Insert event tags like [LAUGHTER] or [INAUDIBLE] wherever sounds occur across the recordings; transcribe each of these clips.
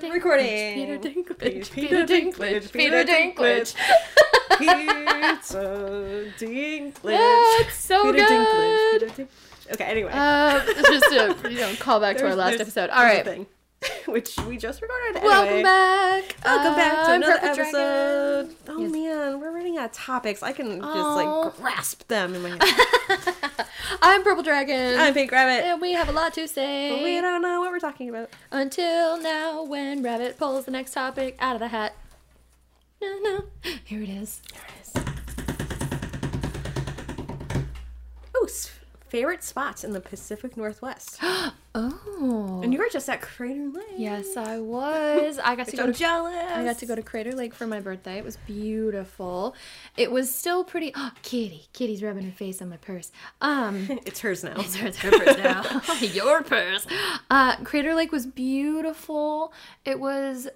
Dinklage. Recording. Peter Dinklage. Peter Peter Dinklage. Dinklage. Peter Dinklage. Pizza Dinklage. It's so Peter Dinklage. good. Peter Dinklage. Okay, anyway. Uh, just a you know callback to our last episode. All right, [LAUGHS] which we just recorded. welcome back. Welcome back to Uh, another episode. Oh man, we're running out of topics. I can just like grasp them in my hand. [LAUGHS] I'm Purple Dragon. I'm Pink Rabbit. and we have a lot to say. But we don't know what we're talking about. Until now, when Rabbit pulls the next topic out of the hat. No, no. Here it is. There it is. Oh, s- favorite spots in the Pacific Northwest. [GASPS] [GASPS] Oh. and you were just at Crater Lake. Yes, I was. I got [LAUGHS] to go I'm to jealous. I got to go to Crater Lake for my birthday. It was beautiful. It was still pretty. Oh, [GASPS] Kitty, Kitty's rubbing her face on my purse. Um, [LAUGHS] It's hers now. it's her, it's [LAUGHS] her purse now. Your purse. Uh, Crater Lake was beautiful. It was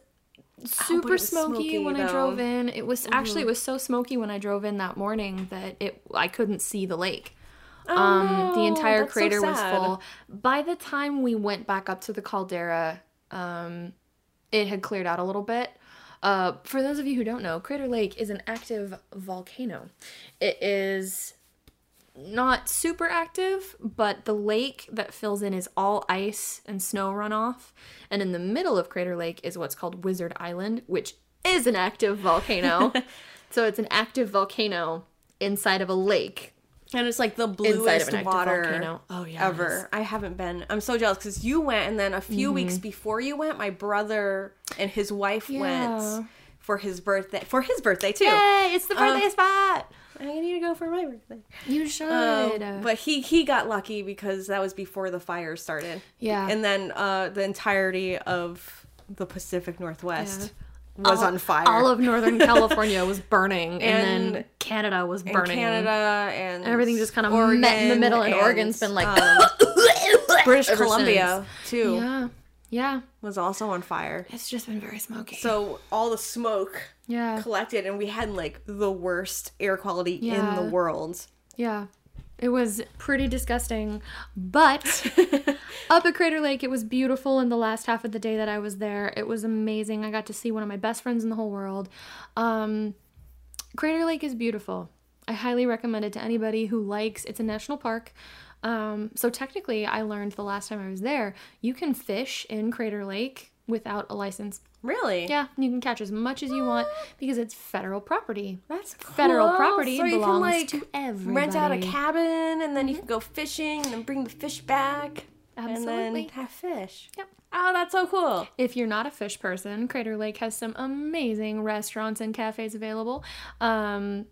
super Oh, was smoky, smoky, when I though. Mm-hmm. drove in. It was actually it was so smoky when I drove in that morning that it I couldn't see the lake. Um, the entire that's so crater was full. By the time we went back up to the caldera, um, it had cleared out a little bit. Uh, for those of you who don't know, Crater Lake is an active volcano. It is not super active, but the lake that fills in is all ice and snow runoff. And in the middle of Crater Lake is what's called Wizard Island, which is an active volcano. [LAUGHS] so it's an active volcano inside of a lake And it's like the bluest water. Oh yeah, ever. I haven't been. I'm so jealous because you went, and then a few Mm-hmm. weeks before you went, my brother and his wife Yeah. went for his birthday. For his birthday too. Yay! It's the birthday spot. I need to go for my birthday. You should. Um, but he he got lucky because that was before the fire started. Yeah. And then uh, the entirety of the Pacific Northwest Yeah. Was all, on fire. All of Northern [LAUGHS] California was burning, and, And- then Canada was And burning. Canada and Everything just kind of Oregon met in the middle, and, Oregon's been like um, [COUGHS] British Columbia too Yeah, yeah. was also on fire. It's just been very smoky. So all the smoke yeah, collected, and we had like the worst air quality in the world. yeah. It was pretty disgusting, but [LAUGHS] up at Crater Lake, it was beautiful. In the last half of the day that I was there, it was amazing. I got to see one of my best friends in the whole world. Um, Crater Lake is beautiful. I highly recommend it to anybody who likes. It's a national park. Um, so technically, I learned the last time I was there, you can fish in Crater Lake without a license. Really? Yeah, you can catch as much as you want because it's federal property. That's cool. Federal property so you belongs can, like, to everybody. Rent out a cabin, and then you can go fishing, and bring the fish back, Absolutely. and then have fish. Yep. Oh, that's so cool. If you're not a fish person, Crater Lake has some amazing restaurants and cafes available. Um,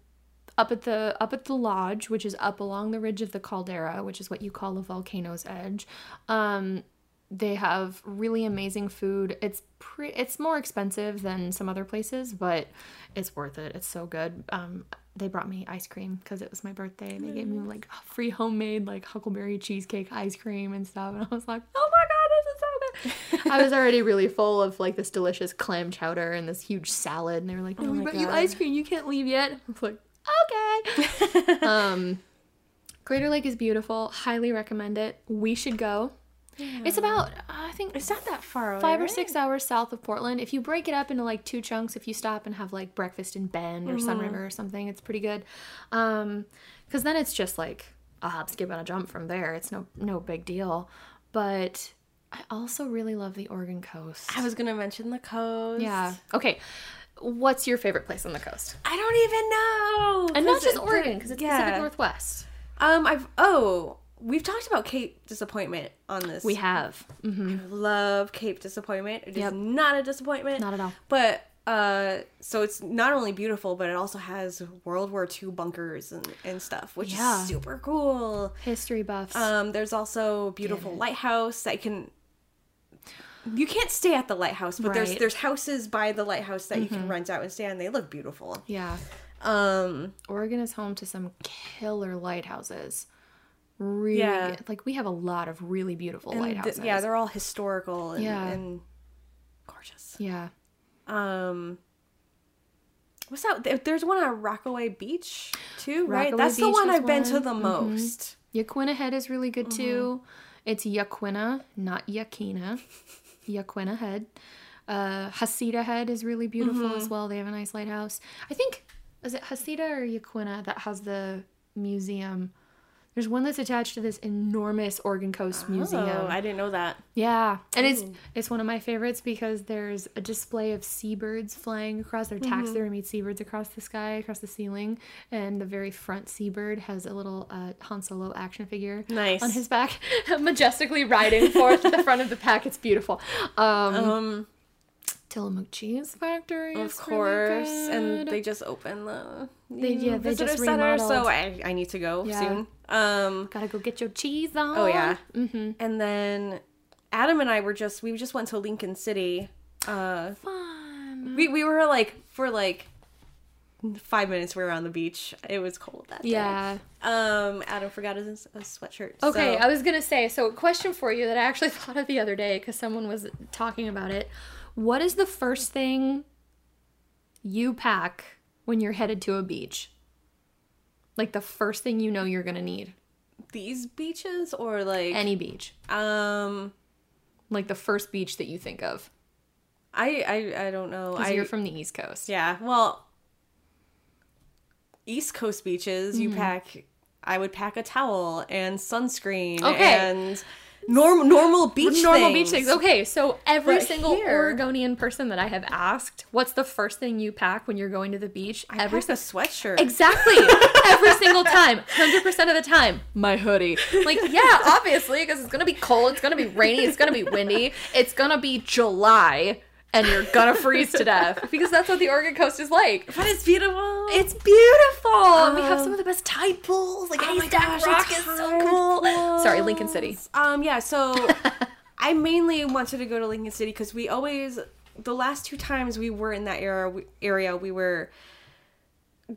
up at the up at the lodge, which is up along the ridge of the caldera, which is what you call a volcano's edge. Um, they have really amazing food. It's pre- it's more expensive than some other places, but it's worth it. It's so good. Um, they brought me ice cream because it was my birthday. They gave me like free homemade like huckleberry cheesecake ice cream and stuff, and I was like, oh my god, this is so good. I was already really full of like this delicious clam chowder and this huge salad, and they were like, "No, we my brought you ice cream. You can't leave yet." I was like, "Okay." [LAUGHS] um, Crater Lake is beautiful. Highly recommend it. We should go. It's about I think It's not that far away. five or right? six hours south of Portland. If you break it up into like two chunks, if you stop and have like breakfast in Bend or Sunriver or something, it's pretty good. Um, because then it's just like a hop, skip, and a jump from there. It's no no big deal. But I also really love the Oregon coast. I was gonna mention the coast. Yeah. Okay. What's your favorite place on the coast? I don't even know. And not just Oregon, because it's yeah. Pacific Northwest. Um, I've oh, we've talked about Cape Disappointment on this. We have. hmm I love Cape Disappointment. It is Yep. not a disappointment. Not at all. But uh, so it's not only beautiful, but it also has World War II bunkers and, and stuff, which Yeah. is super cool. History buffs. Um, there's also beautiful lighthouse that can. You can't stay at the lighthouse, but there's Right. there's houses by the lighthouse that you can rent out and stay, and they look beautiful. yeah. Um, Oregon is home to some killer lighthouses. Really, Yeah. like we have a lot of really beautiful and th- lighthouses. yeah, they're all historical and, Yeah. and gorgeous. yeah. Um, what's that? There's one at Rockaway Beach too, right? Rockaway That's the one I've been to the Mhm. most. Yaquina Head is really good Mm-hmm. too. It's Yaquina, not Yakina. Yaquina [LAUGHS] Head. Uh, Heceta Head is really beautiful as well. They have a nice lighthouse. I think is it Heceta or Yaquina that has the museum. There's one that's attached to this enormous Oregon Coast museum. Oh, I didn't know that. Yeah, and it's it's one of my favorites because there's a display of seabirds flying across. They're taxidermied seabirds across the sky, across the ceiling, and the very front seabird has a little uh, Han Solo action figure Nice. on his back, [LAUGHS] majestically riding forth to [LAUGHS] the front of the pack. It's beautiful. Um, Um, Tillamook Cheese Factory, of is really course, and they just opened the They- yeah, they visitor just center, so. I, I need to go Yeah. soon. Um, gotta go get your cheese on. oh yeah, mm-hmm. and then Adam and I were just we just went to Lincoln City. Uh, fun. we we were like for like five minutes. We were on the beach. It was cold that day. Yeah. Um, Adam forgot his a sweatshirt. Okay, so- I was gonna say. So, a question for you that I actually [LAUGHS] thought of the other day because someone was talking about it. What is the first thing you pack when you're headed to a beach? Like the first thing you know you're gonna need. these beaches or like Any beach. um. Like the first beach that you think of. I I I don't know. I you're from the East Coast. Yeah, well, East Coast beaches, Mm-hmm. you pack. I would pack a towel and sunscreen Okay. and normal normal beach Normal things. beach things. Okay, so every But single here- Oregonian person that I have asked, what's the first thing you pack when you're going to the beach? I every pack a sweatshirt. Exactly. [LAUGHS] Every single time. 100% of the time. My hoodie. Like, yeah, obviously, because it's going to be cold. It's going to be rainy. It's going to be windy. It's going to be July. And you're to freeze to death. [LAUGHS] Because that's what the Oregon coast is like. but it's beautiful. It's beautiful. and we have Um, some of the best tide pools. Like, Oh my gosh, Rock is so cool. Sorry, Lincoln City. Um, yeah, so [LAUGHS] I mainly wanted to go to Lincoln City because we always, the last two times we were in that area, we, area we were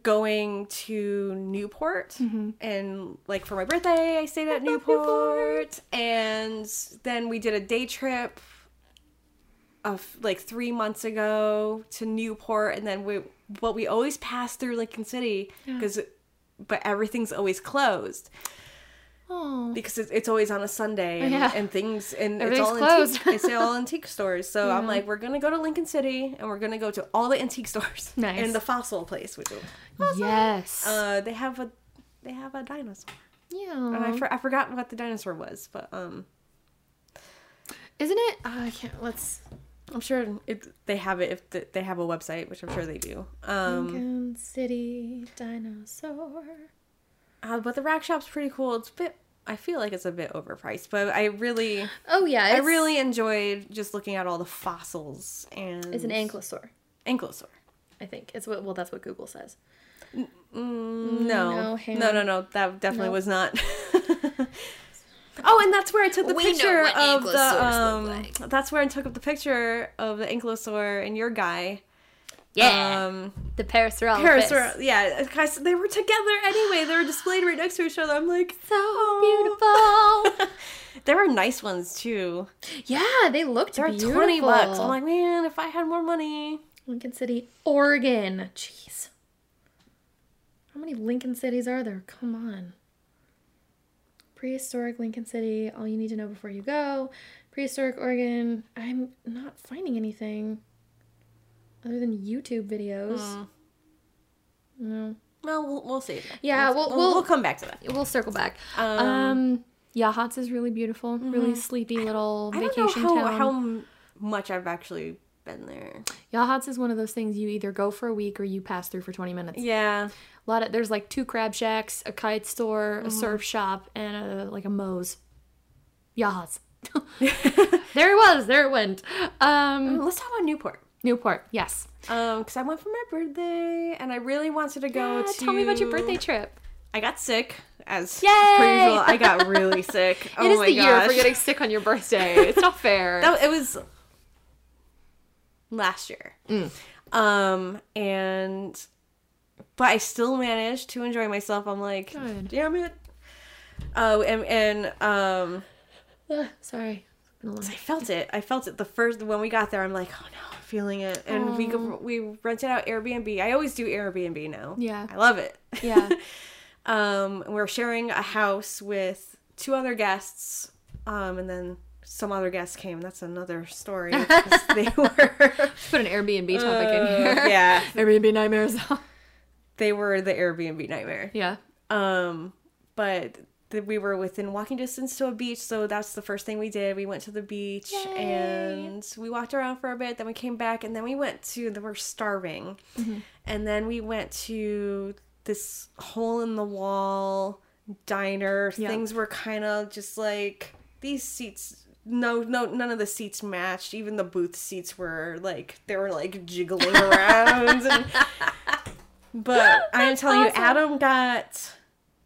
going to Newport. Mm-hmm. And, like, for my birthday, I stayed at Newport. And then we did a day trip of, like, three months ago to Newport. And then we, but we always pass through Lincoln City because, but everything's always closed Oh. because it's, it's always on a Sunday and, Yeah. and things and it's all closed. antique. it's all [LAUGHS] antique stores. So I'm like, we're gonna go to Lincoln City and we're gonna go to all the antique stores. [LAUGHS] Nice. And the fossil place, which is, Yes. uh, they have a they have a dinosaur. yeah. And I, for, I forgot what the dinosaur was, but um, Isn't it? Oh, I can't. Let's. I'm sure it, they have it if the, they have a website, which I'm sure they do. Um, Lincoln City dinosaur. uh, but the rack shop's pretty cool. It's a bit. I feel like it's a bit overpriced, but I really, Oh yeah, I really enjoyed just looking at all the fossils and It's an ankylosaur. ankylosaur. I think it's what. Well, that's what Google says. Mm, no, no, no, hang no, on. no, no. That definitely Nope. was not. [LAUGHS] oh, and that's where I took the We know picture what of ankylosaurs the. look Um, like. That's where I took up the picture of the ankylosaur and your guy. Yeah, Um, the Parasaurolophus. Parasaur. Yeah, guys, they were together anyway. They were displayed right next to each other. I'm like, So "Oh." beautiful. [LAUGHS] there were nice ones too. yeah, they looked They're beautiful. twenty bucks. I'm like, man, if I had more money. Lincoln City, Oregon. Jeez, how many Lincoln cities are there? Come on. Prehistoric Lincoln City. All you need to know before you go. Prehistoric Oregon. I'm not finding anything other than YouTube videos. Mm. No. Well, we'll, we'll see. Yeah, we'll- we'll, we'll- we'll come back to that. We'll circle back. Um, Um, Yachats is really beautiful. Really sleepy little I don't vacation know how, town. how much I've actually been there. Yachats is one of those things you either go for a week or you pass through for 20 minutes. Yeah. A lot of there's like two crab shacks, a kite store, Mm-hmm. a surf shop, and a, like a Mo's. Yachats. [LAUGHS] [LAUGHS] there it was. There it went. Um, Let's talk about Newport. Newport. Yes. Um, because I went for my birthday and I really wanted to go Yeah, to. Tell me about your birthday trip. I got sick, as Yay! per usual. I got [LAUGHS] really sick. Oh it is my the year gosh. for getting sick on your birthday. It's not fair. That, it was last year. Mm. Um, and but I still managed to enjoy myself. I'm like, Good. damn it. Oh, and and um, sorry. It's been a long- I felt it. I felt it the first when we got there. I'm like, oh no, I'm feeling it. And we go, we rented out Airbnb. I always do Airbnb now. Yeah. I love it. Yeah. [LAUGHS] um, we're sharing a house with two other guests. Um, and then some other guests came. That's another story. [LAUGHS] they were, [LAUGHS] Put an Airbnb topic in here. Uh, [LAUGHS] yeah, Airbnb nightmares. they were the Airbnb nightmare. yeah. Um, but we were within walking distance to a beach, so that's the first thing we did. We went to the beach Yay. and we walked around for a bit. Then we came back, and then we went to. Then we're starving, and then we went to this hole in the wall diner. Yeah. Things were kind of just like these seats. No, no, none of the seats matched. Even the booth seats were like they were like jiggling around. And, [LAUGHS] but I am telling you. Adam got.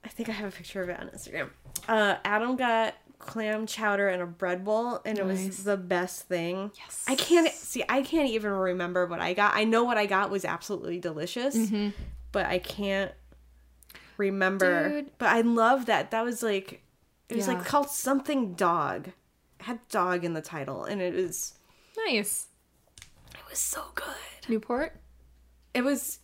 I think I have a picture of it on Instagram. Uh, Adam got clam chowder and a bread bowl, and it Nice. was the best thing. Yes. I can't see. I can't even remember what I got. I know what I got was absolutely delicious, Mm-hmm. but I can't remember. Dude. But I love that. That was like it was Yeah. like called something dog. Had dog in the title, and it was Nice. it was so good. Newport. It was.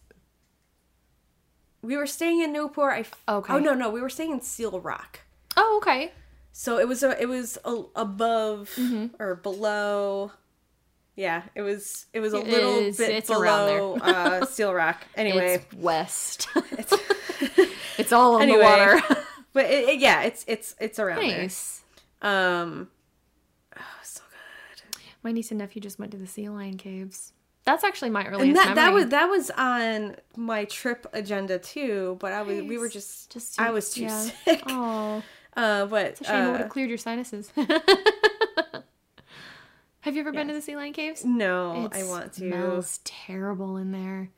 We were staying in Newport. I f- Okay. Oh no no, we were staying in Seal Rock. Oh, okay. So it was a, it was a, above Mm-hmm. or below. Yeah, it was it was a It little is- bit below uh, [LAUGHS] Seal Rock. Anyway, It's west. it's [LAUGHS] it's all on Anyway. the water. but it, it- yeah, it's it's it's around nice. there. Um. My niece and nephew just went to the sea lion caves. That's actually my earliest And that memory. that was that was on my trip agenda too. But I was we were Nice. just Just I was too yeah. [LAUGHS] sick. Oh, Uh, but it's a shame it would uh, have cleared your sinuses. [LAUGHS] Have you ever been to the sea lion caves? no, It I want to. Smells terrible in there.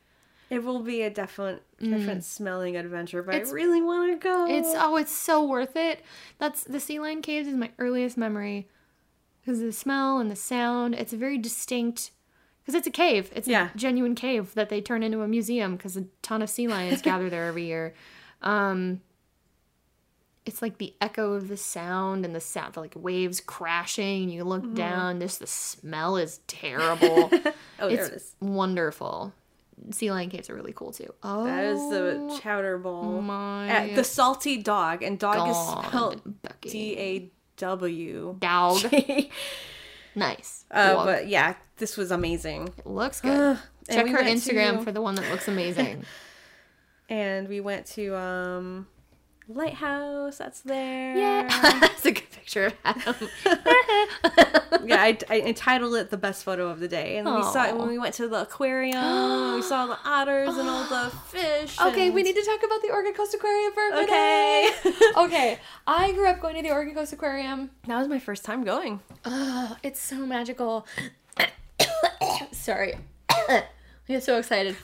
It will be a different different smelling adventure, but Mm. It's- I really want to go. It's oh, it's so worth it. That's the sea lion caves is my earliest memory because the smell and the sound. It's a very distinct because it's a cave. It's Yeah. a genuine cave that they turn into a museum because a ton of sea lions [LAUGHS] gather there every year. Um, it's like the echo of the sound and the sound, the like waves crashing. And you look Mm-hmm. down. This the smell is terrible. [LAUGHS] oh, there it's wonderful. Sea lion caves are really cool too. Oh, That is the chowder bowl. my Uh, the salty dog, and dog God, is spelled. D A W. [LAUGHS] Uh, Nice. but yeah, this was amazing. It looks good. Check her Instagram to- for the one that looks amazing. [LAUGHS] [LAUGHS] And we went to um lighthouse. That's there. yeah, that's a good picture of Adam. [LAUGHS] yeah. I, [LAUGHS] I entitled it the best photo of the day, and we saw it when we went to the aquarium. we saw the [GASPS] otters and all the [GASPS] fish. okay, we need to talk about the Oregon Coast Aquarium for a minute. Okay. [LAUGHS] okay, I grew up going to the Oregon Coast Aquarium. that was my first time going. Oh, it's so magical. [COUGHS] Sorry. [COUGHS] [COUGHS] I get so excited.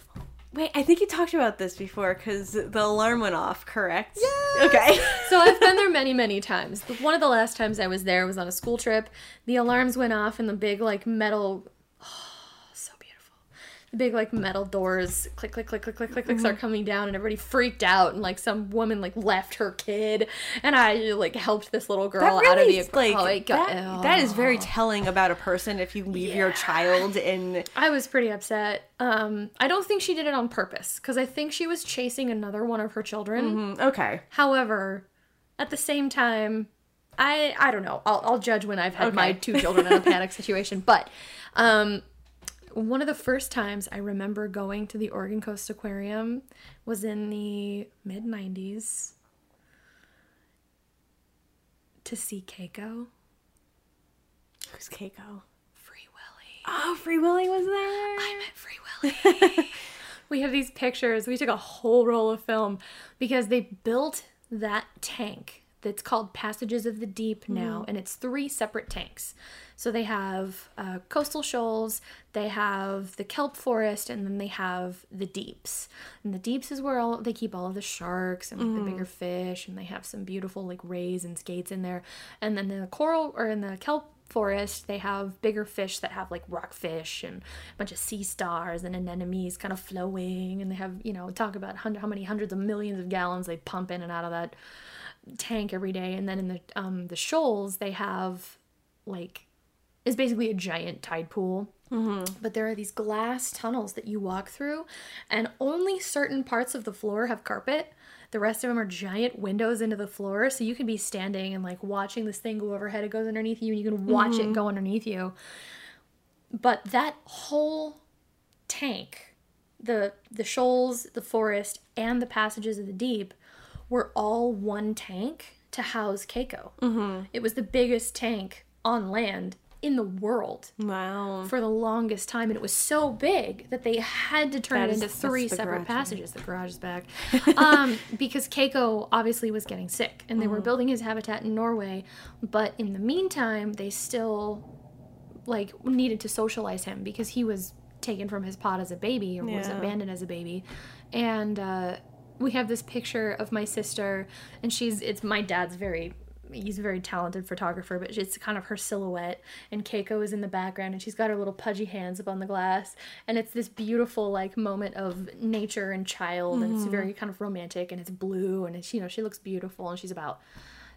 Wait, I think you talked about this before because the alarm went off, correct? Yeah. Okay. [LAUGHS] So I've been there many, many times. One of the last times I was there was on a school trip. The alarms went off and the big like metal. The big like metal doors click click click click click click click start coming down and everybody freaked out and like some woman like left her kid and I like helped this little girl That out of the is, like oh, got- that, that is very telling about a person if you leave your child in I was pretty upset. Um, I don't think she did it on purpose because I think she was chasing another one of her children. Mm, okay. However, at the same time, I I don't know. I'll I'll judge when I've had my two children in a panic [LAUGHS] situation. But um, one of the first times I remember going to the Oregon Coast Aquarium was in the mid '90s to see Keiko. Who's Keiko? Free Willy. Oh, Free Willy was there. I met Free Willy. [LAUGHS] we have these pictures. We took a whole roll of film because they built that tank that's called Passages of the Deep now, and it's three separate tanks. So they have uh, coastal shoals, they have the kelp forest, and then they have the deeps. And the deeps is where all they keep all of the sharks and like, the bigger fish, and they have some beautiful like rays and skates in there. And then in the coral or in the kelp forest, they have bigger fish that have like rockfish and a bunch of sea stars and anemones kind of flowing. And they have, you know, talk about hundred, how many hundreds of millions of gallons they pump in and out of that tank every day. And then in the um, the shoals, they have like it's basically a giant tide pool But there are these glass tunnels that you walk through, and only certain parts of the floor have carpet. The rest of them are giant windows into the floor, so you can be standing and like watching this thing go overhead. It goes underneath you, and you can watch it go underneath you. But that whole tank, the the shoals, the forest, and the passages of the deep, were all one tank to house Keiko. Mm-hmm. It was the biggest tank on land in the world Wow. for the longest time, and it was so big that they had to turn That it is- into that's three separate passages. The garage is back, [LAUGHS] um, because Keiko obviously was getting sick, and they were building his habitat in Norway. But in the meantime, they still like needed to socialize him because he was taken from his pod as a baby or was abandoned as a baby, and uh, we have this picture of my sister, and she's it's my dad's very he's a very talented photographer, but it's kind of her silhouette. And Keiko is in the background, and she's got her little pudgy hands up on the glass, and it's this beautiful like moment of nature and child, and it's mm-hmm. very kind of romantic, and it's blue, and it's you know she looks beautiful, and she's about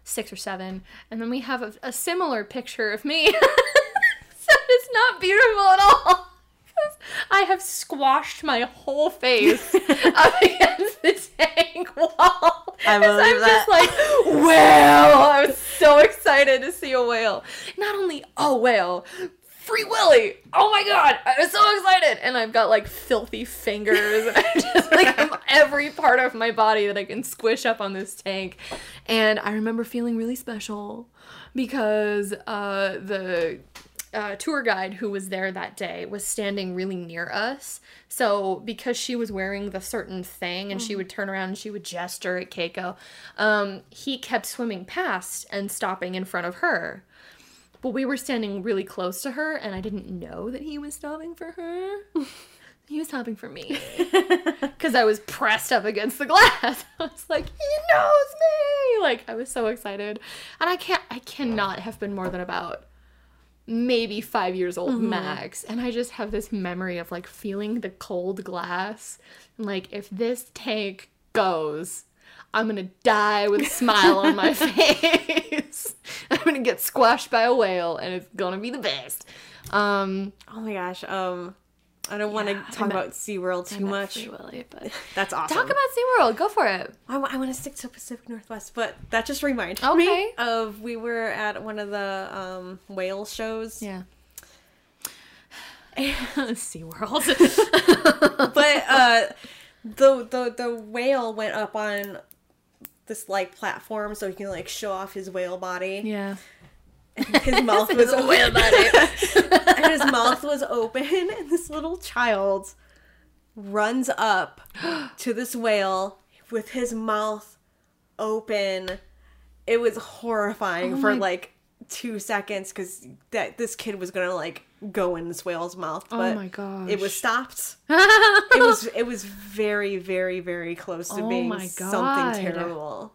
six or seven, and then we have a, a similar picture of me. [LAUGHS] so it's not beautiful at all. 'Cause I have squashed my whole face [LAUGHS] up against the tank wall. I believe I'm that. just like, whale! I was so excited to see a whale. Not only a whale, Free Willy! Oh my god! I was so excited! And I've got like filthy fingers [LAUGHS] and I just like [LAUGHS] every part of my body that I can squish up on this tank. And I remember feeling really special because uh, the uh, tour guide who was there that day was standing really near us. So because she was wearing the certain thing and she would turn around and she would gesture at Keiko, um, he kept swimming past and stopping in front of her. But we were standing really close to her and I didn't know that he was stopping for her. [LAUGHS] He was stopping for me [LAUGHS] because I was pressed up against the glass. [LAUGHS] I was like, "He knows me!" Like I was so excited, and I can't, I cannot have been more than about maybe five years old max. And I just have this memory of like feeling the cold glass. And like, if this tank goes, I'm gonna die with a smile on my [LAUGHS] face. [LAUGHS] I'm gonna get squashed by a whale, and it's gonna be the best. Um, Oh my gosh. Um, I don't want Yeah, to I talk about SeaWorld too much. Willy, but [LAUGHS] That's awesome. talk about SeaWorld. Go for it. I, want to stick to Pacific Northwest, but that just reminded Okay. me of we were at one of the um, whale shows. Yeah. [LAUGHS] SeaWorld. [LAUGHS] But uh, the the the whale went up on this like platform so he can like show off his whale body. yeah. His [LAUGHS] mouth was open. and [LAUGHS] his mouth was open, and this little child runs up [GASPS] to this whale with his mouth open. It was horrifying Oh for like two seconds because that this kid was gonna like go in this whale's mouth, but Oh my god! it was stopped. [LAUGHS] It was it was very very very close to Oh being something terrible.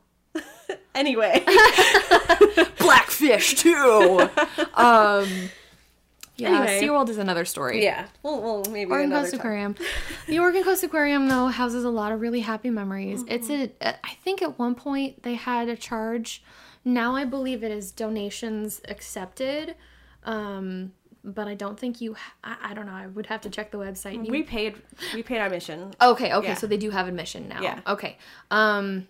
Anyway, [LAUGHS] Blackfish too. um. Yeah, Anyway. SeaWorld is another story. yeah, well, well maybe Oregon Coast time. Aquarium. [LAUGHS] The Oregon Coast Aquarium, though, houses a lot of really happy memories. It's a, I think at one point they had a charge. Now I believe it is donations accepted. Um, but I don't think you, I, I don't know, I would have to check the website. You- We paid we paid admission, okay, okay, Yeah. so they do have admission now. Yeah. Okay. Um,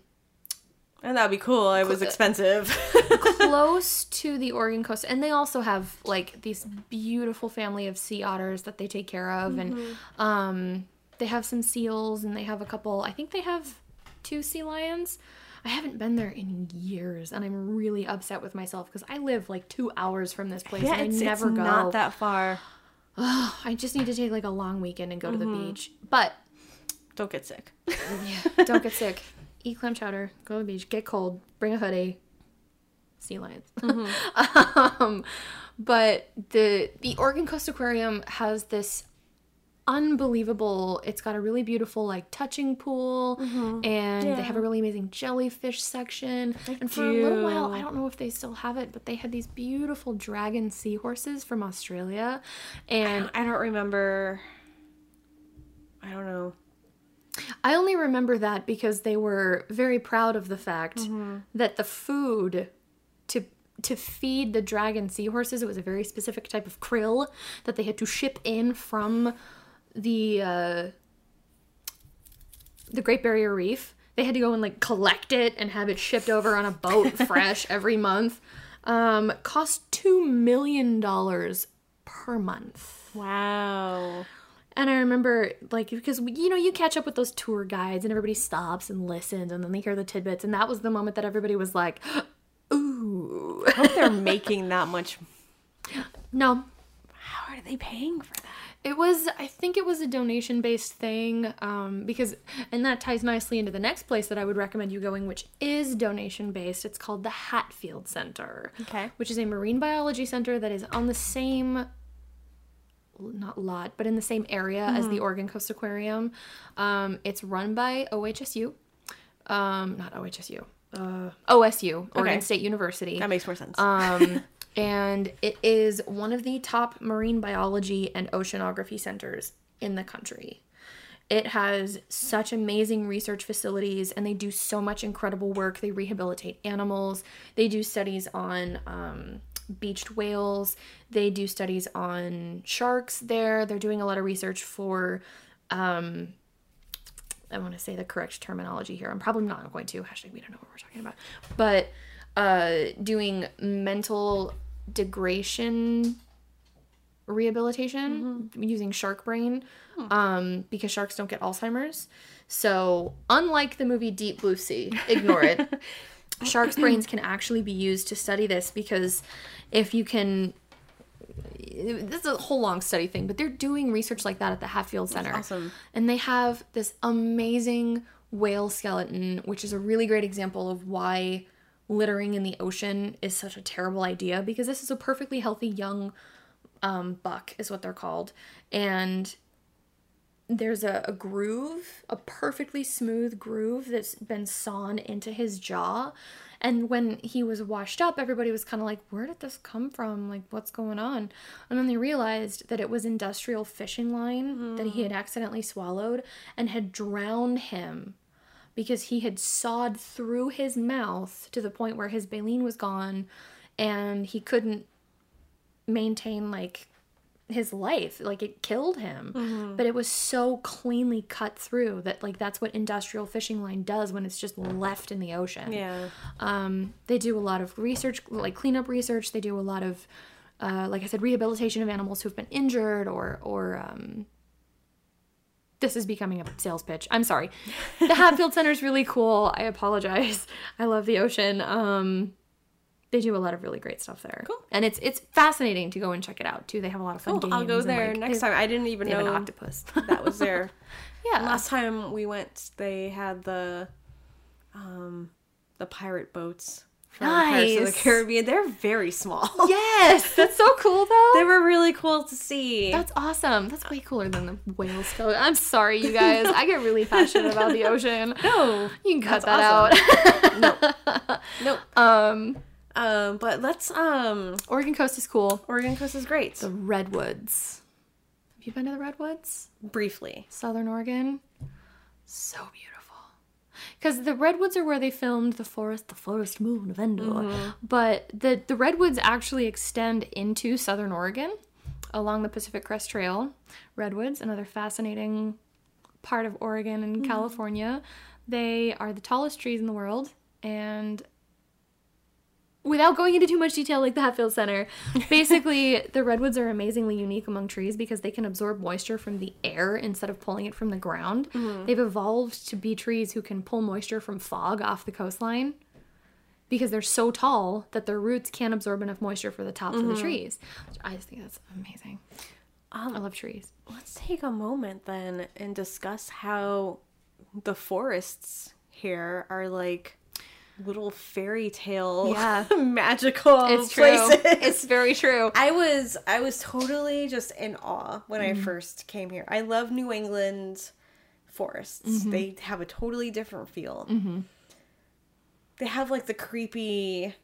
and that'd be cool. It was uh, expensive. [LAUGHS] close to the Oregon coast, and they also have like these beautiful family of sea otters that they take care of, and mm-hmm. um, they have some seals, and they have a couple. I think they have two sea lions. I haven't been there in years, and I'm really upset with myself because I live like two hours from this place, yeah, and it's, I never it's go. not that far. I just need to take like a long weekend and go to the mm-hmm. beach, but Don't get sick. [LAUGHS] yeah, don't get sick. [LAUGHS] Eat clam chowder. Go to the beach. Get cold. Bring a hoodie. Sea lions. [LAUGHS] um, but the the Oregon Coast Aquarium has this unbelievable. It's got a really beautiful like touching pool, and they have a really amazing jellyfish section. and for a little while. I don't know if they still have it, but they had these beautiful dragon seahorses from Australia, and I don't remember. I don't know. I only remember that because they were very proud of the fact Mm-hmm. that the food to to feed the dragon seahorses, it was a very specific type of krill that they had to ship in from the uh, the Great Barrier Reef. They had to go and like collect it and have it shipped over on a boat [LAUGHS] fresh every month. Um, cost two million dollars per month. Wow. And I remember, like, because you know, you catch up with those tour guides, and everybody stops and listens, and then they hear the tidbits, and that was the moment that everybody was like, [GASPS] "Ooh, I hope they're [LAUGHS] making that much. no." How are they paying for that? It was, I think, it was a donation-based thing, um, because, and that ties nicely into the next place that I would recommend you going, which is donation-based. It's called the Hatfield Center, Okay. which is a marine biology center that is on the same not lot, but in the same area as the Oregon Coast Aquarium. Um, it's run by OHSU, um, not OHSU, uh, OSU, Oregon Okay. State University. That makes more sense. Um, [LAUGHS] and it is one of the top marine biology and oceanography centers in the country. It has such amazing research facilities and they do so much incredible work. They rehabilitate animals, they do studies on um, beached whales, they do studies on sharks there. They're doing a lot of research for. Um, I want to say the correct terminology here. I'm probably not going to. Hashtag we don't know what we're talking about. But uh, doing mental degradation rehabilitation using shark brain um, because sharks don't get Alzheimer's. So, unlike the movie Deep Blue Sea, ignore it. [LAUGHS] Sharks' brains can actually be used to study this because if you can. This is a whole long study thing, but they're doing research like that at the Hatfield Center. awesome. And they have this amazing whale skeleton, which is a really great example of why littering in the ocean is such a terrible idea because this is a perfectly healthy young um, buck, is what they're called. And there's a, a groove, a perfectly smooth groove that's been sawn into his jaw. And when he was washed up, everybody was kind of like, Where did this come from? Like, what's going on? And then they realized that it was industrial fishing line that he had mm. accidentally swallowed and had drowned him because he had sawed through his mouth to the point where his baleen was gone and he couldn't maintain like his life. Like it killed him. But it was so cleanly cut through that like that's what industrial fishing line does when it's just left in the ocean. Yeah. um, they do a lot of research like cleanup research. They do a lot of uh, like i said rehabilitation of animals who've been injured or or um, this is becoming a sales pitch. I'm sorry. The hatfield center is really cool. I apologize. [LAUGHS] I love the ocean. Um, they do a lot of really great stuff there Cool. and it's it's fascinating to go and check it out too they have a lot of fun Cool. games I'll go there like, next they- time. I didn't even know an octopus that was [LAUGHS] there. yeah Last time we went, they had the um the pirate boats from Pirates of the Caribbean. They're very small. [LAUGHS] yes that's so cool though they were really cool to see. That's awesome. That's way cooler than the whale skeleton. I'm sorry, you guys. I get really passionate about the [LAUGHS] ocean. no, You can cut that out. No. Nope. um, Um, but let's um, Oregon coast is cool. Oregon coast is great. The redwoods. Have you been to the redwoods? Briefly, Southern Oregon. So beautiful. Because the redwoods are where they filmed the forest, the forest moon of Endor. But the the redwoods actually extend into Southern Oregon, along the Pacific Crest Trail. Redwoods, another fascinating part of Oregon and California. They are the tallest trees in the world, and without going into too much detail like the Hatfield Center, basically [LAUGHS] the redwoods are amazingly unique among trees because they can absorb moisture from the air instead of pulling it from the ground. Mm-hmm. They've evolved to be trees who can pull moisture from fog off the coastline because they're so tall that their roots can't absorb enough moisture for the tops of the mm-hmm. trees. I just think that's amazing. Um, I love trees. let's take a moment then and discuss how the forests here are like little fairy tale [LAUGHS] Yeah. magical It's true. places. It's very true. I was I was totally just in awe when Mm-hmm. I first came here. I love New England forests. Mm-hmm. They have a totally different feel. They have like the creepy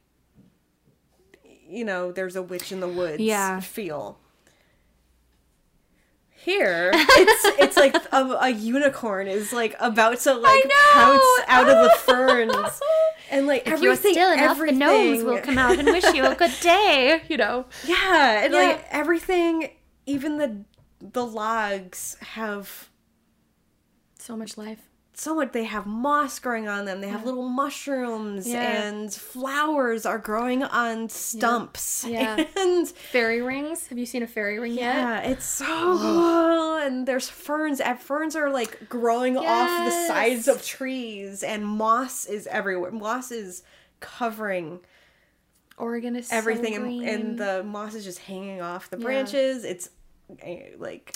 you know, there's a witch in the woods Yeah. feel. Here, it's it's like [LAUGHS] a, a unicorn is like about to like pounce out of the [LAUGHS] ferns. and like If you're everything, still enough, the gnomes will come out and wish you a good day. You know. Yeah, and Yeah. like everything, even the the logs have So much life. So much. They have moss growing on them. They have little mushrooms Yeah. and flowers are growing on stumps. Yeah. [LAUGHS] and Fairy rings. Have you seen a fairy ring yet? yeah, it's so cool. And there's ferns. And ferns are like growing off the sides of trees, and moss is everywhere. Moss is covering Oregon is so everything and, green. and the moss is just hanging off the Yeah. branches it's eh, like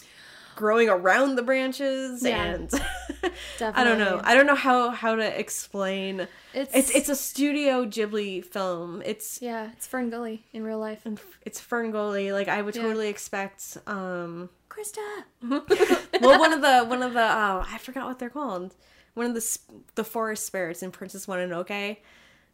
growing around the branches Yeah. and [LAUGHS] i don't know i don't know how how to explain It's it's it's a studio ghibli film it's yeah, it's Fern Gully in real life. it's ferngully like i would Yeah. totally expect um Crysta. [LAUGHS] well one of the one of the oh i forgot what they're called one of the the forest spirits in princess mononoke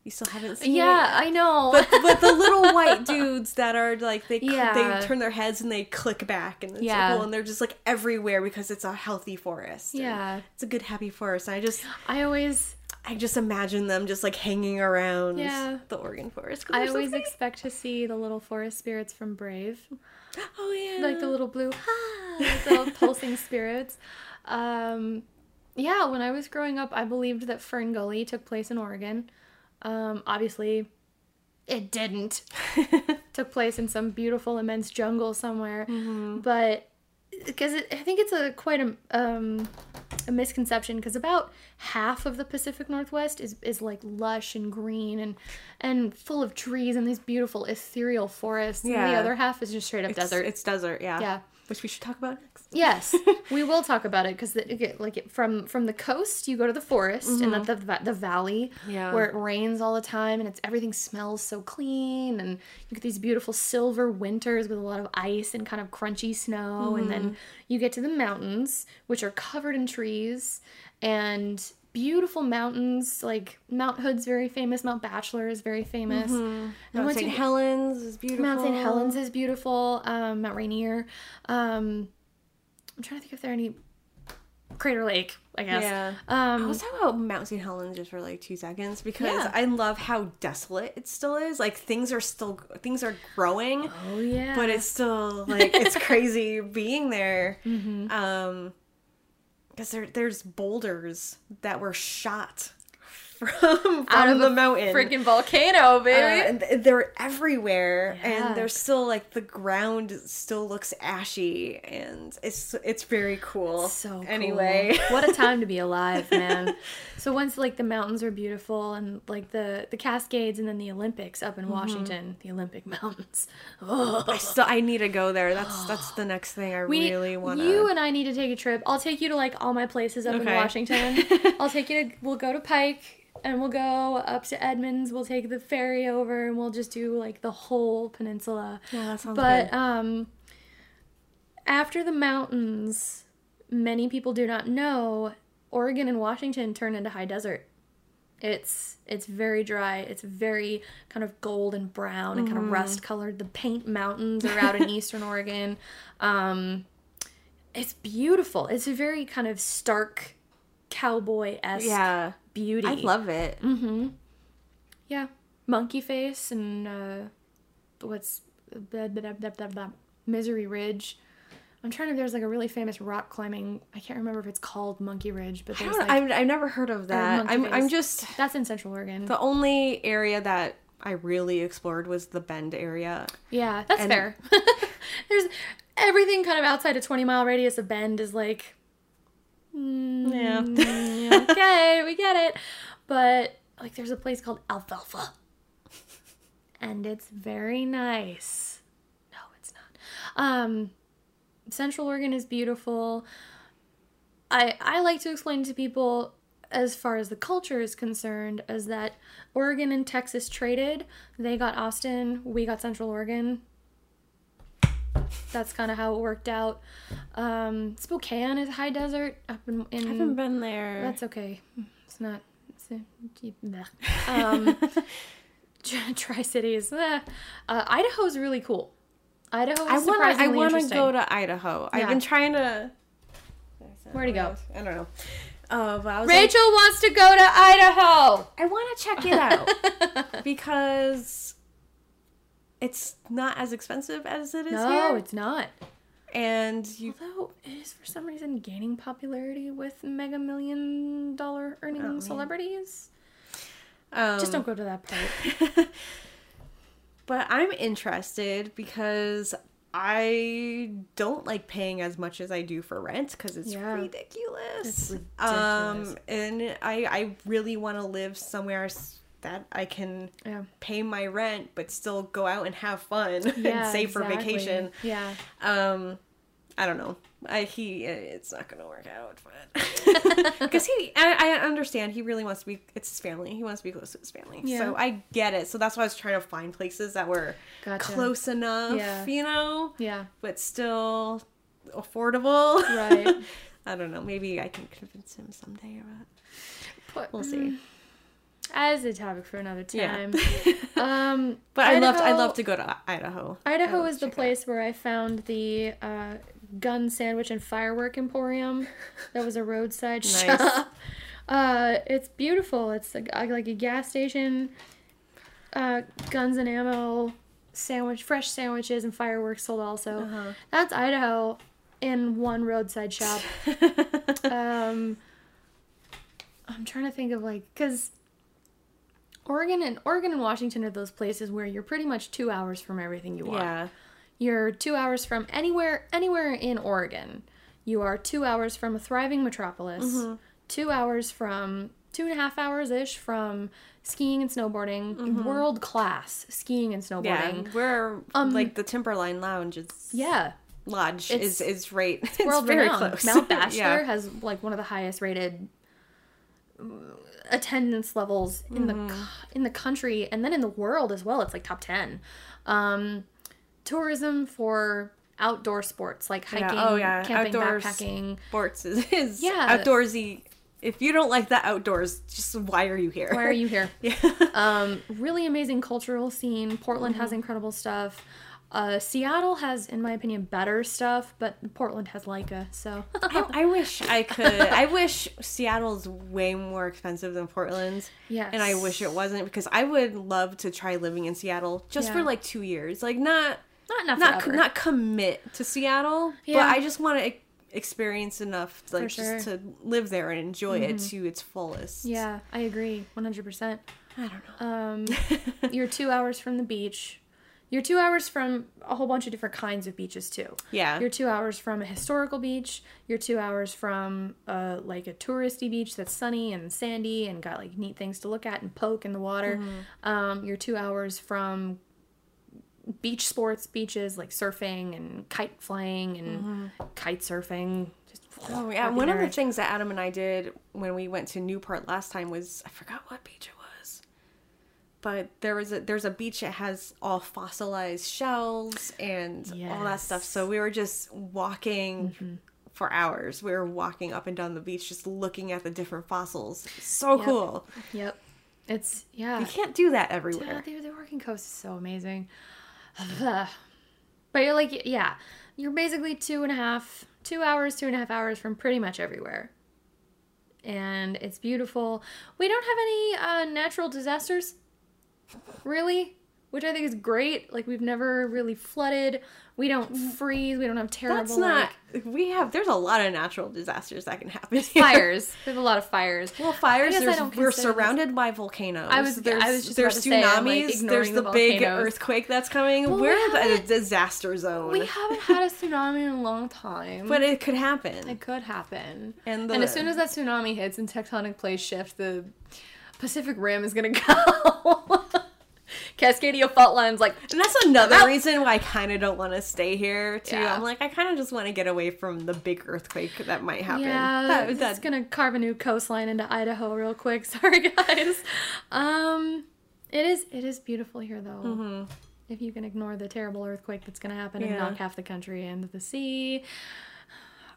you still haven't seen it Yeah, I know. [LAUGHS] but but the little white dudes that are like they Yeah. they turn their heads and they click back and it's Yeah. so cool and they're just like everywhere because it's a healthy forest. yeah, it's a good happy forest. And I just I always I just imagine them just like hanging around Yeah. the Oregon forest. I they're so always expect to see the little forest spirits from Brave, [GASPS] oh yeah like the little blue, [GASPS] like [LAUGHS] the little pulsing spirits. Um, yeah, when I was growing up, I believed that Fern Gully took place in Oregon. Um, obviously, it didn't. [LAUGHS] took place in some beautiful, immense jungle somewhere. But because I think it's a quite a um, a misconception because about half of the Pacific Northwest is is like lush and green and and full of trees and these beautiful ethereal forests. And the other half is just straight up it's, desert. It's desert, yeah. Yeah. Which we should talk about next. Yes, [LAUGHS] we will talk about it because like from from the coast you go to the forest and then the the valley Yeah. where it rains all the time and it's everything smells so clean and you get these beautiful silver winters with a lot of ice and kind of crunchy snow and then mm-hmm. you get to the mountains which are covered in trees and beautiful mountains like Mount Hood's very famous, Mount Bachelor is very famous. And Mount St. Helens is beautiful. Mount St. Helens is beautiful. Um, Mount Rainier. Um, I'm trying to think if there are any. Crater Lake, I guess. Yeah. I Um, was talking about Mount St. Helens just for like two seconds because Yeah. I love how desolate it still is. Like things are still things are growing, oh yeah. but it's still like it's [LAUGHS] crazy being there. Mm-hmm. Um, because there there's boulders that were shot from out from of the mountain. freaking volcano, Uh, baby. and th- they're everywhere, Yeah. and they're still like the ground still looks ashy, and it's it's very cool. so cool. anyway, what a time to be [LAUGHS] alive, man. so once like the mountains are beautiful and like the the Cascades and then the Olympics up in Mm-hmm. Washington, the Olympic Mountains. Oh. [LAUGHS] I still I need to go there. That's that's the [GASPS] next thing I We, really want You and I need to take a trip. I'll take you to like all my places up in Washington. [LAUGHS] I'll take you to. We'll go to Pike and we'll go up to Edmonds. We'll take the ferry over and we'll just do like the whole peninsula. Yeah, that sounds But good. um, after the mountains, many people do not know Oregon and Washington turn into high desert. It's it's very dry. It's very kind of gold and brown and kind of rust colored. The Paint Mountains are out in [LAUGHS] eastern Oregon. Um, it's beautiful. It's a very kind of stark cowboy esque Yeah, beauty. I love it. Mm-hmm. Yeah, monkey face and uh, what's blah, blah, blah, Misery Ridge. I'm trying to. There's like a really famous rock climbing. I can't remember if it's called Monkey Ridge, but there's like I've, I've never heard of that. I'm I'm just that's in Central Oregon. the only area that I really explored was the Bend area. yeah, that's and- fair. [LAUGHS] there's everything kind of outside a 20 mile radius of Bend is like. Mm, Yeah. okay, we get it. But like there's a place called Alfalfa. And it's very nice. No, it's not. Um Central Oregon is beautiful. I I like to explain to people as far as the culture is concerned as that Oregon and Texas traded. They got Austin, we got Central Oregon. That's kind of how it worked out. Um, Spokane is high desert up in, in I haven't been there. that's okay. It's not. It's a, bleh. um, [LAUGHS] Tri Cities. eh. Uh, Idaho's really cool. Idaho is I want. I want to go to Idaho. I've been trying to. Where to go? I don't know. I was like, Rachel wants to go to Idaho. I want to check it out [LAUGHS] because it's not as expensive as it is no, here. No, it's not. and you Although it is for some reason gaining popularity with mega million dollar earning man. celebrities. um, Just don't go to that part. [LAUGHS] But I'm interested because I don't like paying as much as I do for rent because it's Yeah. ridiculous. It's Um, and I I really want to live somewhere that I can Yeah. pay my rent but still go out and have fun [LAUGHS] Yeah. and save for vacation. Yeah. Um, I don't know. I he it's not gonna work out, but [LAUGHS] [LAUGHS] because he I, I understand he really wants to be. It's his family. He wants to be close to his family. Yeah. So I get it. So that's why I was trying to find places that were Gotcha. close enough, Yeah. you know, Yeah. but still affordable. Right. I don't know. Maybe I can convince him someday, but But, we'll see. As a topic for another Yeah. time. [LAUGHS] um, But I love I love to go to Idaho. Idaho is the it out. place where I found the uh, gun sandwich and firework emporium. That was a roadside [LAUGHS] Nice. shop. Uh, it's beautiful. It's like, uh, like a gas station. Uh, guns and ammo, sandwich, fresh sandwiches and fireworks sold also. Uh-huh. That's Idaho in one roadside shop. [LAUGHS] um, I'm trying to think of like because Oregon and Oregon and Washington are those places where you're pretty much two hours from everything you want. yeah. You're two hours from anywhere anywhere in Oregon. You are two hours from a thriving metropolis. Mm-hmm. Two hours from two and a half hours ish from skiing and snowboarding. World class skiing and Mm-hmm. Yeah, snowboarding. we're Um, like the Timberline Lounge is Yeah. Lodge It's- is is right. [LAUGHS] It's, world very renowned. close. Mount Bachelor [LAUGHS] yeah. has like one of the highest rated attendance levels in Mm-hmm. the in the country and then in the world as well. It's like top 10. Um tourism for outdoor sports like Yeah, hiking, oh, yeah, camping, outdoors. backpacking. Sports is, is Yeah. outdoorsy. If you don't like the outdoors, just why are you here? Why are you here? [LAUGHS] yeah. Um, really amazing cultural scene. Portland has incredible stuff. Uh, Seattle has, in my opinion, better stuff, but Portland has Leica, so I, I wish I could. I wish Seattle's way more expensive than Portland. Yes. And I wish it wasn't because I would love to try living in Seattle just for like two years. Like not not enough not forever. not commit to Seattle, but I just want to experience enough like sure. just to live there and enjoy it to its fullest. Yeah, I agree, one hundred percent. I don't know. Um, [LAUGHS] you're two hours from the beach. You're two hours from a whole bunch of different kinds of beaches too. Yeah. You're two hours from a historical beach. You're two hours from uh, like a touristy beach that's sunny and sandy and got like neat things to look at and poke in the water. Mm-hmm. Um, you're two hours from beach sports, beaches like surfing and kite flying and kite surfing. Just Mm-hmm. Oh yeah, one of the things that Adam and I did when we went to Newport last time was I forgot what beach it was, but there was a there's a beach that has all fossilized shells and all that stuff. So we were just walking Mm-hmm. for hours. We were walking up and down the beach, just looking at the different fossils. So Yep. cool. Yep. It's yeah. You can't do that Yeah, everywhere. the, the Oregon coast is so amazing. [SIGHS] but you're like, yeah, you're basically two and a half, two hours, two and a half hours from pretty much everywhere. And it's beautiful. We don't have any uh, natural disasters, really, which I think is great. Like, we've never really flooded. We don't mm. freeze. We don't have terrible That's not. like, We have. There's a lot of natural disasters that can happen. here. fires. [LAUGHS] There's a lot of fires. Well, fires. guess I don't we're this- surrounded by volcanoes. I was- There's, I was just there's to say, like, tsunamis. there's the the, big earthquake that's coming. Well, we we're at a disaster zone. We haven't had a tsunami in a long time. but it could happen. It could happen. And And, as soon as that tsunami hits and tectonic plates shift, the Pacific Rim is gonna [LAUGHS] go. Cascadia fault lines, like and that's another Out. reason why I kind of don't want to stay here too. Yeah. I'm like, I kind of just want to get away from the big earthquake that might happen. yeah, That- it's that- gonna carve a new coastline into Idaho real quick. [LAUGHS] Sorry, guys. Um, it is it is beautiful here though. If you can ignore the terrible earthquake that's gonna happen and knock half the country into the sea.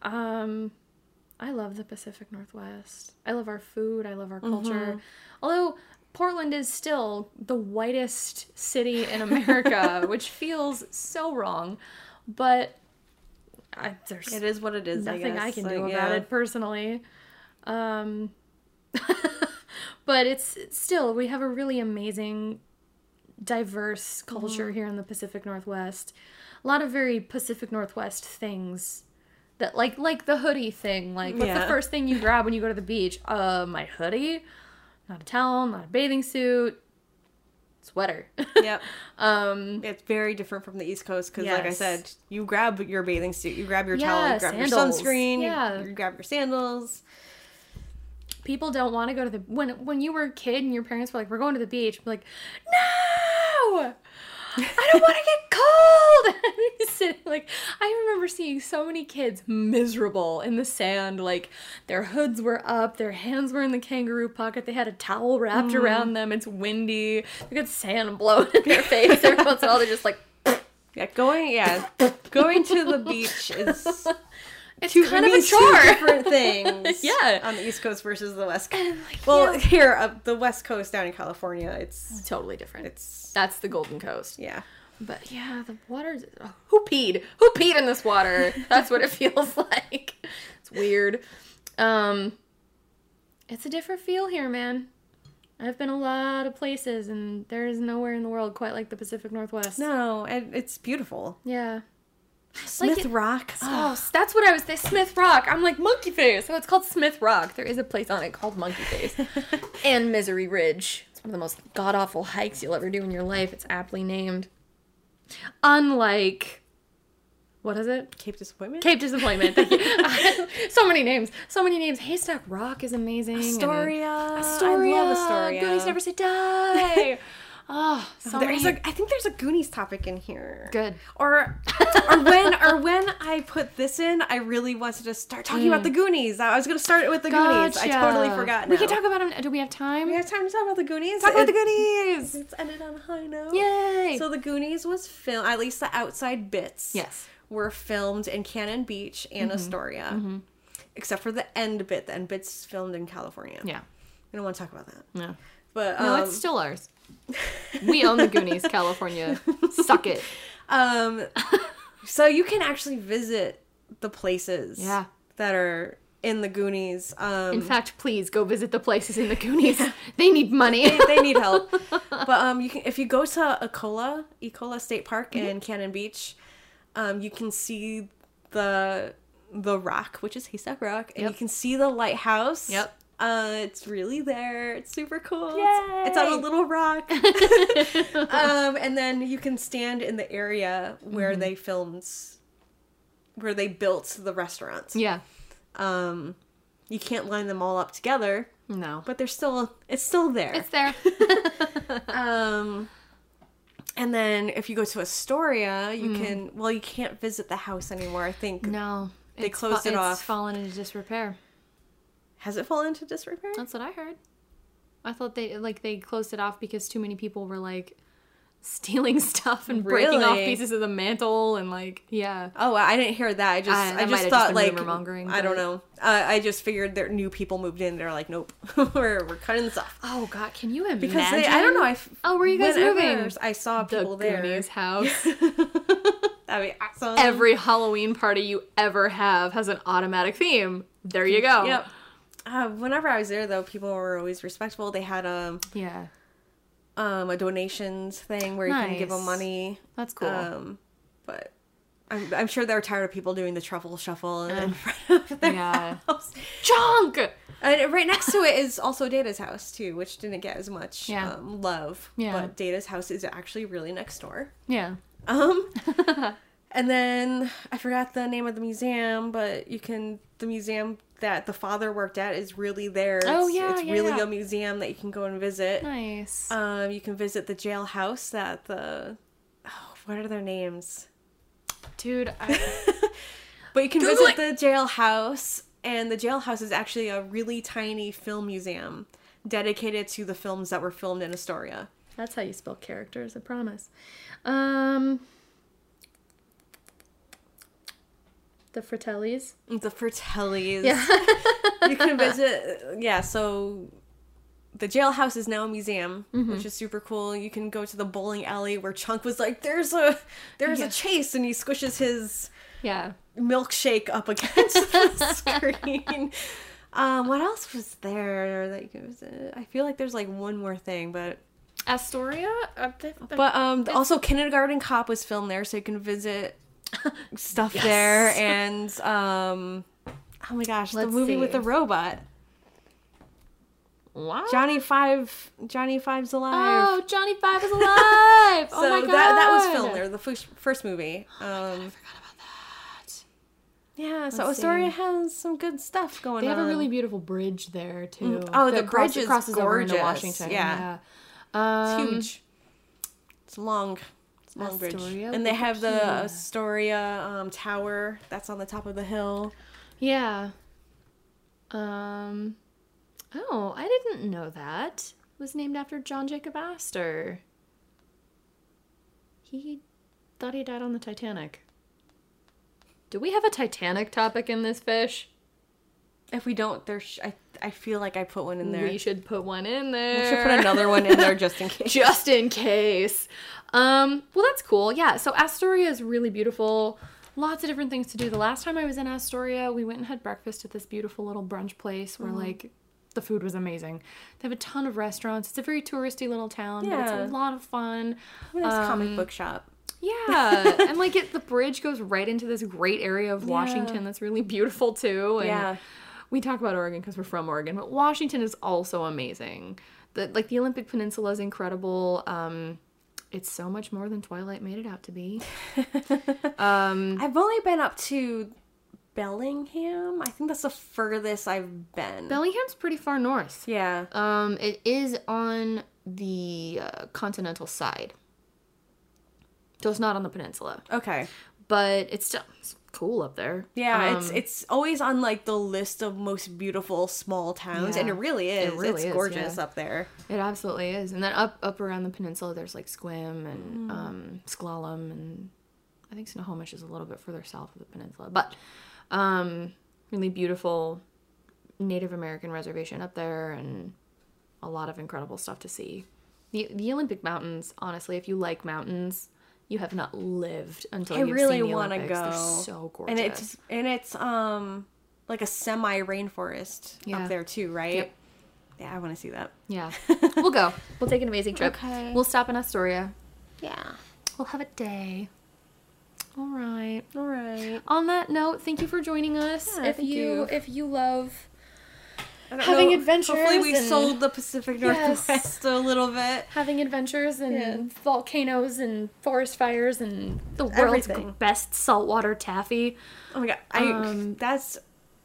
Um, I love the Pacific Northwest. I love our food. I love our culture. Although Portland is still the whitest city in America, [LAUGHS] which feels so wrong, but I, there's it is what it is. nothing I, guess. can Like, do about yeah. it personally. Um, [LAUGHS] but it's it's still we have a really amazing, diverse culture Mm-hmm. here in the Pacific Northwest. A lot of very Pacific Northwest things that like like the hoodie thing. Like what's the first thing you grab when you go to the beach? Uh, my hoodie, not a towel, not a bathing suit, sweater. [LAUGHS] Yep. um, It's very different from the East Coast because, like I said, you grab your bathing suit, you grab your towel, you grab sandals. your sunscreen, you- Yeah. you, grab your sandals. people don't want to go to the when when you were a kid and your parents were like, "We're going to the beach," like, "No, I don't want to get cold." [LAUGHS] And you sit like I remember seeing so many kids miserable in the sand, like their hoods were up, their hands were in the kangaroo pocket, they had a towel wrapped mm. around them. It's windy, they got sand blowing in their face. Every once in a while, they're just like. [LAUGHS] Yeah, going yeah, going to the beach is [LAUGHS] It's two, kind of a chore. different [LAUGHS] things. Yeah. on the East Coast versus the West Coast. Like, Well, yeah. here up the West Coast down in California, it's totally different. it's That's the Golden Coast. yeah. But yeah, the water's oh, who peed? Who peed in this water? [LAUGHS] That's what it feels [LAUGHS] like. It's weird. Um it's a different feel here, man. I've been a lot of places and there is nowhere in the world quite like the Pacific Northwest. No, and it's beautiful. Yeah. Smith it- Rock. Oh, that's what I was saying. Smith Rock. I'm like Monkey Face. So it's called Smith Rock. There is a place on it called Monkey Face. [LAUGHS] and Misery Ridge. It's one of the most god awful hikes you'll ever do in your life. It's aptly named. Unlike what is it? Cape Disappointment. Cape Disappointment. Thank you. [LAUGHS] so many names. So many names. Haystack Rock is amazing. and- Astoria. Astoria. I love Astoria. Goonies never say die. [LAUGHS] oh, so There's many. a, I think there's a Goonies topic in here. Good. Or, or when, or when I put this in, I really wanted to start talking about the Goonies. I was gonna start it with the Goonies. I totally Gotcha. forgot. We can talk about them. Do we have time? We have time to talk about the Goonies. Talk about the Goonies. It's ended on a high note. Yay. So the Goonies was filmed. At least the outside bits. Yes. Were filmed in Cannon Beach and Mm-hmm. Astoria, except for the end bit. The end bit's filmed in California. yeah. We don't want to talk about that. No. But No, um, it's still ours. We own the Goonies, California. Suck it. [LAUGHS] Um, so you can actually visit the places Yeah. that are in the Goonies. Um, In fact, please go visit the places in the Goonies. [LAUGHS] They need money. they, they need help. [LAUGHS] But um, you can if you go to Ecola, Ecola State Park Mm-hmm. in Cannon Beach, um, you can see the the rock, which is Haystack Rock, and Yep. you can see the lighthouse. Yep. Uh, it's really there. It's super cool. Yay! It's, on a little rock. [LAUGHS] [LAUGHS] um, and then you can stand in the area where Mm-hmm. they filmed, where they built the restaurants. yeah. Um, you can't line them all up together, No. but they're still it's still there. It's there. [LAUGHS] Um, and then if you go to Astoria, you Hmm. can. Well, you can't visit the house anymore. I think no. They It's closed it off. it's fallen into disrepair. Has it fallen into disrepair. That's what I heard. I thought they like they closed it off because too many people were like stealing [LAUGHS] stuff and breaking off pieces of the mantle and like yeah. Oh, I didn't hear that. I just, I- I, just have just thought like, I don't know. Uh, I just figured that new people moved in. They're like, nope, [LAUGHS] we're we're cutting this off Oh God, can you imagine? because they, I don't know. I f- Oh, were you guys moving? I saw the people there. Goonies [LAUGHS] house. That'd be awesome. Every Halloween party you ever have has an automatic theme. There you go. Yep. Uh, whenever I was there, though, people were always respectful. They had um Yeah, um a donations thing where you can give them money. that's cool. Um, but I'm, I'm sure they're tired of people doing the truffle shuffle in [LAUGHS] front of their Yeah. house. Junk. And right next to it is also Data's house too, which didn't get as much Yeah. um, love. Yeah. But Data's house is actually really next door. Yeah. Um, [LAUGHS] and then I forgot the name of the museum, but you can the museum that the father worked at is really there. Oh, It's- yeah, it's yeah, really yeah. a museum that you can go and visit. Nice. Um, you can visit the jailhouse that the oh, what are their names? Dude, I, [LAUGHS] But you can Google visit the jailhouse, and the jailhouse is actually a really tiny film museum dedicated to the films that were filmed in Astoria. that's how you spell characters. I promise. Um, the Fratellis. The Fratellis. Yeah. [LAUGHS] you can [LAUGHS] visit. Yeah, so the jailhouse is now a museum, Mm-hmm. which is super cool. You can go to the bowling alley where Chunk was like, "There's a, there's Yeah. a chase," and he squishes his yeah. milkshake up against the screen. [LAUGHS] Um, what else was there that you can visit? I feel like there's like one more thing, but Astoria? Uh, th- th- but um also Kindergarten Cop was filmed there, so you can visit stuff Yes. there [LAUGHS] and um oh my gosh, Let's the movie with the robot. what? Johnny Five Johnny Five's alive. Oh, Johnny Five is alive! so [LAUGHS] oh my god, that that was filmed there, the first first movie. Um I forgot about that. yeah, so Let's Astoria see. has some good stuff going on. They on. have a really beautiful bridge there too. Mm. Oh, the cross- bridge is crosses over into. Washington. Yeah. Yeah, It's Um, huge. It's long. It's a bridge. Astoria, And they have the you. Astoria um, Tower that's on the top of the hill. Yeah. Um. Oh, I didn't know that. It was named after John Jacob Astor. He thought he died on the Titanic. Do we have a Titanic topic in this fish? If we don't, there's I I feel like I put one in there. We should put one in there. We should put another one in there just in [LAUGHS] case. just in case. Um, well, that's cool. Yeah, so Astoria is really beautiful. Lots of different things to do. The last time I was in Astoria, we went and had breakfast at this beautiful little brunch place where, like, the food was amazing. They have a ton of restaurants. It's a very touristy little town, but it's a lot of fun. Nice Um, comic book shop. Yeah, [LAUGHS] and like it, the bridge goes right into this great area of Washington that's really beautiful too. And Yeah. We talk about Oregon because we're from Oregon, but Washington is also amazing. The like the Olympic Peninsula is incredible. Um, it's so much more than Twilight made it out to be. [LAUGHS] um, I've only been up to Bellingham. I think that's the furthest I've been. Bellingham's pretty far north. yeah. Um, it is on the uh, continental side, so it's not on the peninsula, Okay. but it's still it's cool up there. Yeah, it's Um, it's always on like the list of most beautiful small towns, and it really is. It really it's is, gorgeous yeah. up there. It absolutely is. And then up up around the peninsula, there's like Sequim and Mm. um, S'Klallam, and I think Snohomish is a little bit further south of the peninsula. But um, really beautiful Native American reservation up there, and a lot of incredible stuff to see. The the Olympic Mountains, honestly, if you like mountains, you have not lived until I you've really seen the want to go. They're so gorgeous. And it's and it's um like a semi rainforest Yeah. up there too, right? Yep. Yeah, I want to see that. yeah, [LAUGHS] we'll go. We'll take an amazing trip. Okay. We'll stop in Astoria. Yeah. We'll have a day. All right. All right. On that note, thank you for joining us. Yeah, if you, you. if you love Having know. adventures Hopefully, we and- sold the Pacific Yes. Northwest a little bit. having adventures and Yeah. volcanoes and forest fires and the world's Everything. best saltwater taffy. Oh my god, I Um, that's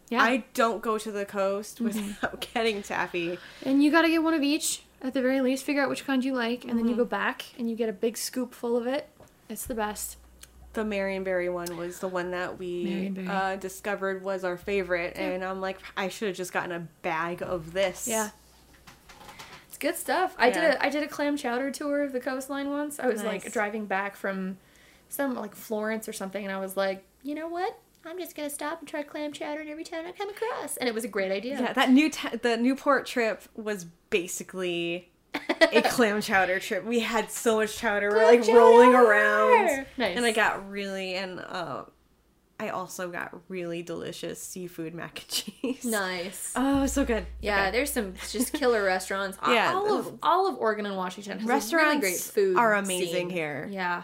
Yeah. I don't go to the coast without [LAUGHS] getting taffy. and you got to get one of each at the very least. Figure out which kind you like, and Mm-hmm. then you go back and you get a big scoop full of it. It's the best. The Marionberry one was the one that we uh, discovered was our favorite, and I'm like, I should have just gotten a bag of this. Yeah. It's good stuff. I did Yeah. a I did a clam chowder tour of the coastline once. I was like driving back from some like Florence or something and I was like, "You know what? I'm just going to stop and try clam chowder in every town I come across." And it was a great idea. Yeah, that new ta- the Newport trip was basically a [LAUGHS] clam chowder trip. We had so much chowder. We're Clam like rolling around, Nice. and I got really and uh, I also got really delicious seafood mac and cheese. Nice. [LAUGHS] Oh, so good. Yeah, Okay. there's some just killer [LAUGHS] restaurants. All- Yeah, all of all of Oregon and Washington has Restaurants really great food. are amazing scene. here. Yeah,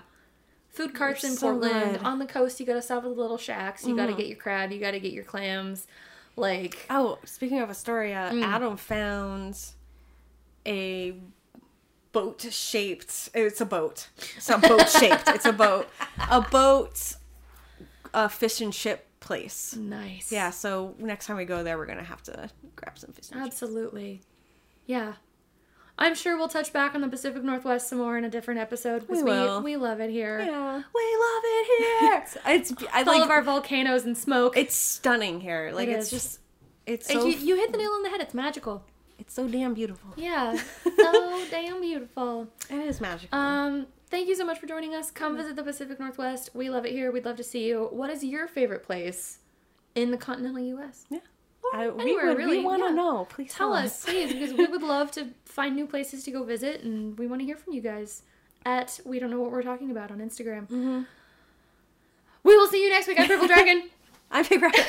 food carts in so Portland. good. On the coast, you got to stop at the little shacks. You got Mm-hmm. to get your crab. You got to get your clams. Like Oh, speaking of Astoria, Mm. Adam found a boat shaped. It's a boat. It's not boat shaped. It's a boat. A boat. A fish and chip place. nice. Yeah. So next time we go there, we're gonna have to grab some fish and chips. Absolutely. Yeah. I'm sure we'll touch back on the Pacific Northwest some more in a different episode We we, will. we, love it here. Yeah, we love it here. [LAUGHS] it's I Full like of our volcanoes and smoke. it's stunning here. Like It it's is. just it's so you, you hit the nail on the head. It's magical. It's so damn beautiful. Yeah. [LAUGHS] so damn beautiful. It is magical. Um, thank you so much for joining us. Come visit the Pacific Northwest. We love it here. We'd love to see you. What is your favorite place in the continental U.S.? yeah. I, we anywhere, would really. we want to yeah. know. Please Tell us, please, because we would [LAUGHS] love to find new places to go visit, and we want to hear from you guys at we don't know what we're talking about on Instagram. Mm-hmm. We will see you next week. I'm Purple Dragon. [LAUGHS] I'm Big Rabbit.